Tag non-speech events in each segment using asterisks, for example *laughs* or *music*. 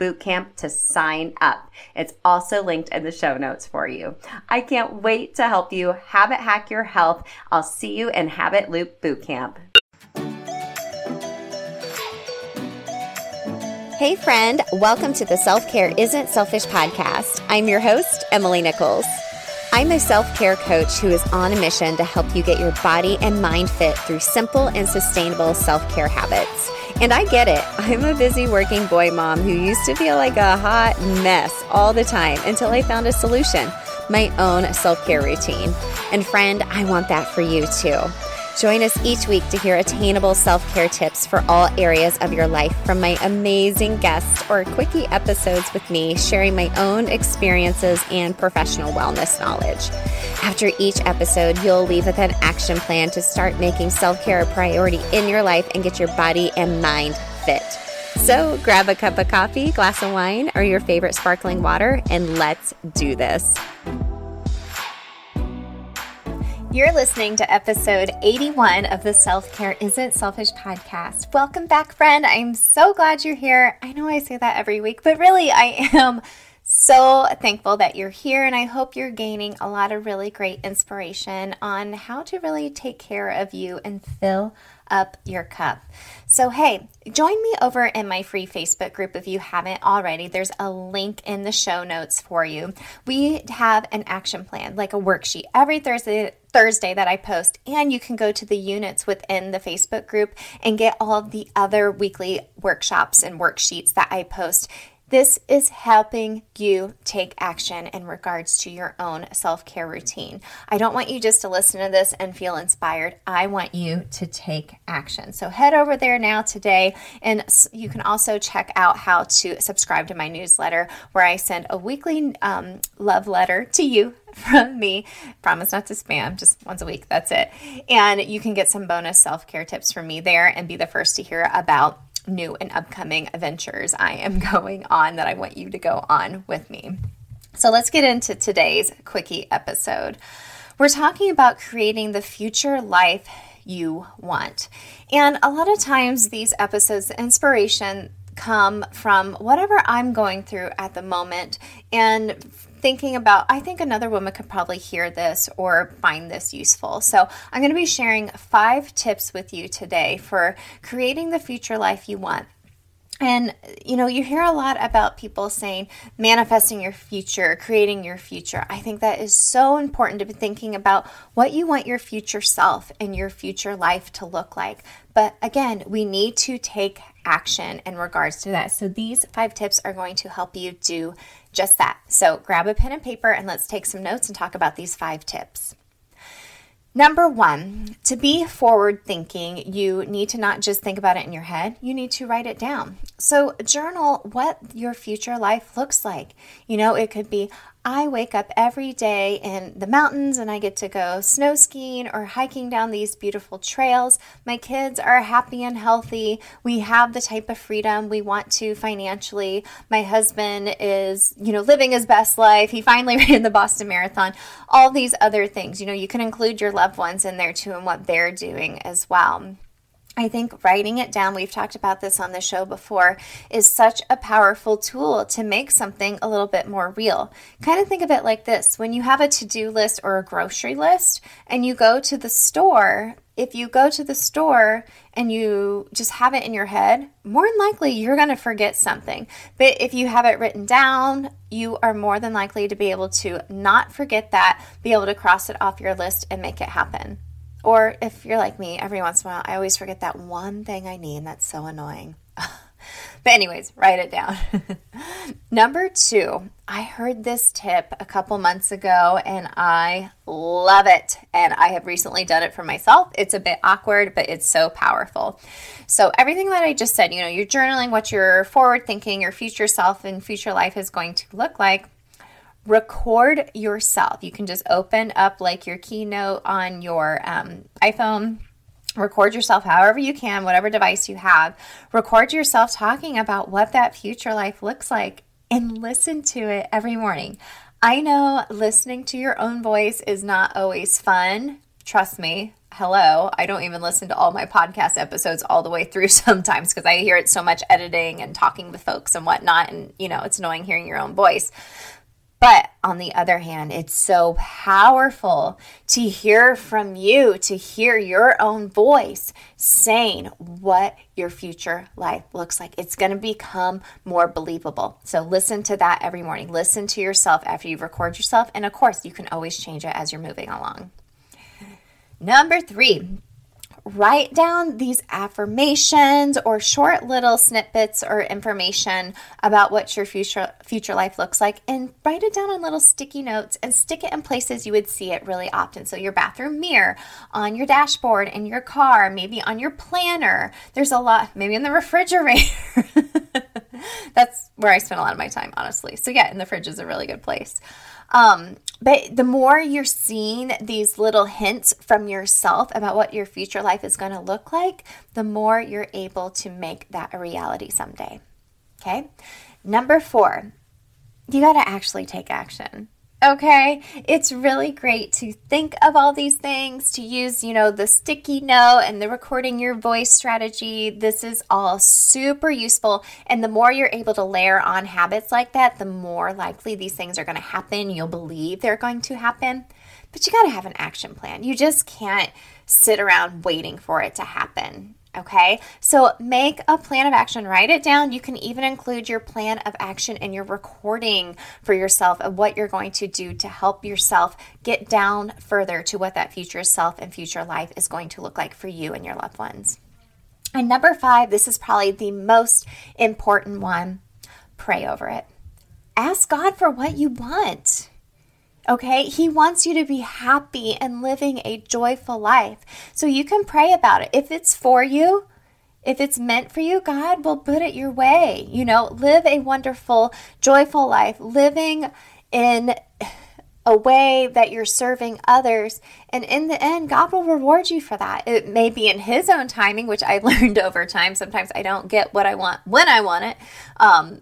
bootcamp to sign up. It's also linked in the show notes for you. I can't wait to help you habit hack your health. I'll see you in Habit Loop Bootcamp. Hey, friend, welcome to the Self Care Isn't Selfish podcast. I'm your host, Emily Nichols. I'm a self care coach who is on a mission to help you get your body and mind fit through simple and sustainable self care habits. And I get it. I'm a busy working boy mom who used to feel like a hot mess all the time until I found a solution my own self care routine. And friend, I want that for you too. Join us each week to hear attainable self care tips for all areas of your life from my amazing guests or quickie episodes with me, sharing my own experiences and professional wellness knowledge. After each episode, you'll leave with an action plan to start making self care a priority in your life and get your body and mind fit. So grab a cup of coffee, glass of wine, or your favorite sparkling water, and let's do this. You're listening to episode 81 of the Self Care Isn't Selfish podcast. Welcome back, friend. I'm so glad you're here. I know I say that every week, but really, I am so thankful that you're here, and I hope you're gaining a lot of really great inspiration on how to really take care of you and fill up your cup. So, hey, join me over in my free Facebook group if you haven't already. There's a link in the show notes for you. We have an action plan, like a worksheet, every Thursday. Thursday that I post, and you can go to the units within the Facebook group and get all of the other weekly workshops and worksheets that I post this is helping you take action in regards to your own self care routine. I don't want you just to listen to this and feel inspired. I want you to take action. So head over there now today, and you can also check out how to subscribe to my newsletter where I send a weekly um, love letter to you *laughs* from me. Promise not to spam, just once a week. That's it. And you can get some bonus self care tips from me there and be the first to hear about new and upcoming adventures I am *laughs* going on that I want you to go on with me. So let's get into today's quickie episode. We're talking about creating the future life you want. And a lot of times, these episodes, the inspiration come from whatever I'm going through at the moment and thinking about, I think another woman could probably hear this or find this useful. So, I'm going to be sharing five tips with you today for creating the future life you want. And you know, you hear a lot about people saying manifesting your future, creating your future. I think that is so important to be thinking about what you want your future self and your future life to look like. But again, we need to take action in regards to that. So these five tips are going to help you do just that. So grab a pen and paper and let's take some notes and talk about these five tips. Number one, to be forward thinking, you need to not just think about it in your head, you need to write it down. So, journal what your future life looks like. You know, it could be I wake up every day in the mountains and I get to go snow skiing or hiking down these beautiful trails. My kids are happy and healthy. We have the type of freedom we want to financially. My husband is, you know, living his best life. He finally *laughs* ran the Boston Marathon. All these other things, you know, you can include your loved ones in there too and what they're doing as well. I think writing it down, we've talked about this on the show before, is such a powerful tool to make something a little bit more real. Kind of think of it like this when you have a to do list or a grocery list and you go to the store, if you go to the store and you just have it in your head, more than likely you're going to forget something. But if you have it written down, you are more than likely to be able to not forget that, be able to cross it off your list and make it happen. Or if you're like me, every once in a while, I always forget that one thing I need. And that's so annoying. *laughs* but, anyways, write it down. *laughs* Number two, I heard this tip a couple months ago and I love it. And I have recently done it for myself. It's a bit awkward, but it's so powerful. So, everything that I just said, you know, you're journaling what your forward thinking, your future self, and future life is going to look like record yourself. You can just open up like your keynote on your um, iPhone. Record yourself however you can, whatever device you have. Record yourself talking about what that future life looks like and listen to it every morning. I know listening to your own voice is not always fun. Trust me. Hello. I don't even listen to all my podcast episodes all the way through *laughs* sometimes because I hear it so much editing and talking with folks and whatnot. And, you know, it's annoying hearing your own voice. But on the other hand, it's so powerful to hear from you, to hear your own voice saying what your future life looks like. It's going to become more believable. So listen to that every morning. Listen to yourself after you record yourself. And of course, you can always change it as you're moving along. Number three, write down these affirmations or short little snippets or information about what your future future life looks like and write it down on little sticky notes and stick it in places you would see it really often. So your bathroom mirror on your dashboard in your car maybe on your planner. There's a lot maybe in the *laughs* refrigerator *laughs* that's where i spend a lot of my time honestly so yeah in the fridge is a really good place um, but the more you're seeing these little hints from yourself about what your future life is going to look like, the more you're able to make that a reality someday. Okay. Number four, you got to actually take action. Okay, it's really great to think of all these things, to use, you know, the sticky note and the recording your voice strategy. This is all super useful. And the more you're able to layer on habits like that, the more likely these things are going to happen. You'll believe they're going to happen. But you got to have an action plan. You just can't sit around waiting for it to happen. Okay, so make a plan of action, write it down. You can even include your plan of action in your recording for yourself of what you're going to do to help yourself get down further to what that future self and future life is going to look like for you and your loved ones. And number five, this is probably the most important one pray over it. Ask God for what you want. Okay, He wants you to be happy and living a joyful life. So you can pray about it. If it's for you, if it's meant for you, God will put it your way. You know, live a wonderful, joyful life, living in a way that you're serving others. And in the end, God will reward you for that. It may be in His own timing, which I've *laughs* learned over time. Sometimes I don't get what I want when I want it. Um,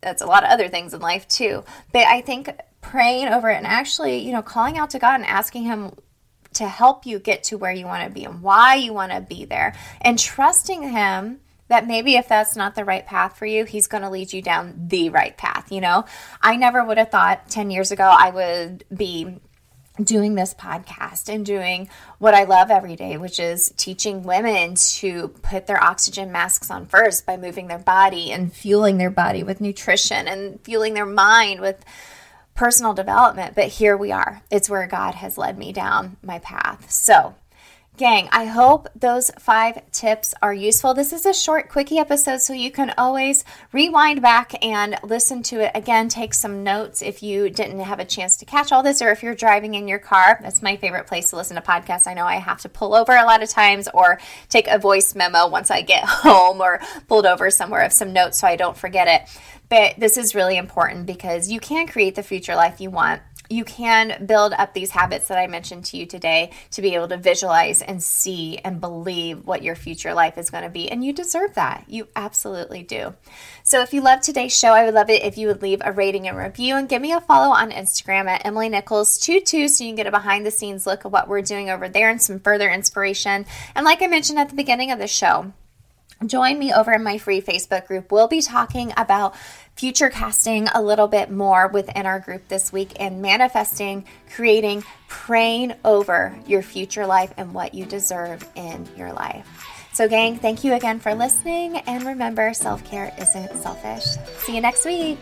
that's a lot of other things in life too. But I think praying over it and actually, you know, calling out to God and asking Him to help you get to where you want to be and why you want to be there and trusting Him that maybe if that's not the right path for you, He's going to lead you down the right path. You know, I never would have thought 10 years ago I would be doing this podcast and doing what I love every day, which is teaching women to put their oxygen masks on first by moving their body and fueling their body with nutrition and fueling their mind with personal development, but here we are. It's where God has led me down my path. So, Gang, I hope those five tips are useful. This is a short, quickie episode, so you can always rewind back and listen to it again. Take some notes if you didn't have a chance to catch all this, or if you're driving in your car. That's my favorite place to listen to podcasts. I know I have to pull over a lot of times or take a voice memo once I get *laughs* home or pulled over somewhere of some notes so I don't forget it. This is really important because you can create the future life you want you can build up these habits that I mentioned to you today to be able to visualize and see and believe what your future life is going to be. And you deserve that. You absolutely do. So if you love today's show, I would love it if you would leave a rating and review and give me a follow on Instagram at Emily Nichols22 so you can get a behind the scenes look at what we're doing over there and some further inspiration. And like I mentioned at the beginning of the show, join me over in my free Facebook group. We'll be talking about future casting a little bit more within our group this week and manifesting, creating, praying over your future life and what you deserve in your life. So, gang, thank you again for listening. And remember, self care isn't selfish. See you next week.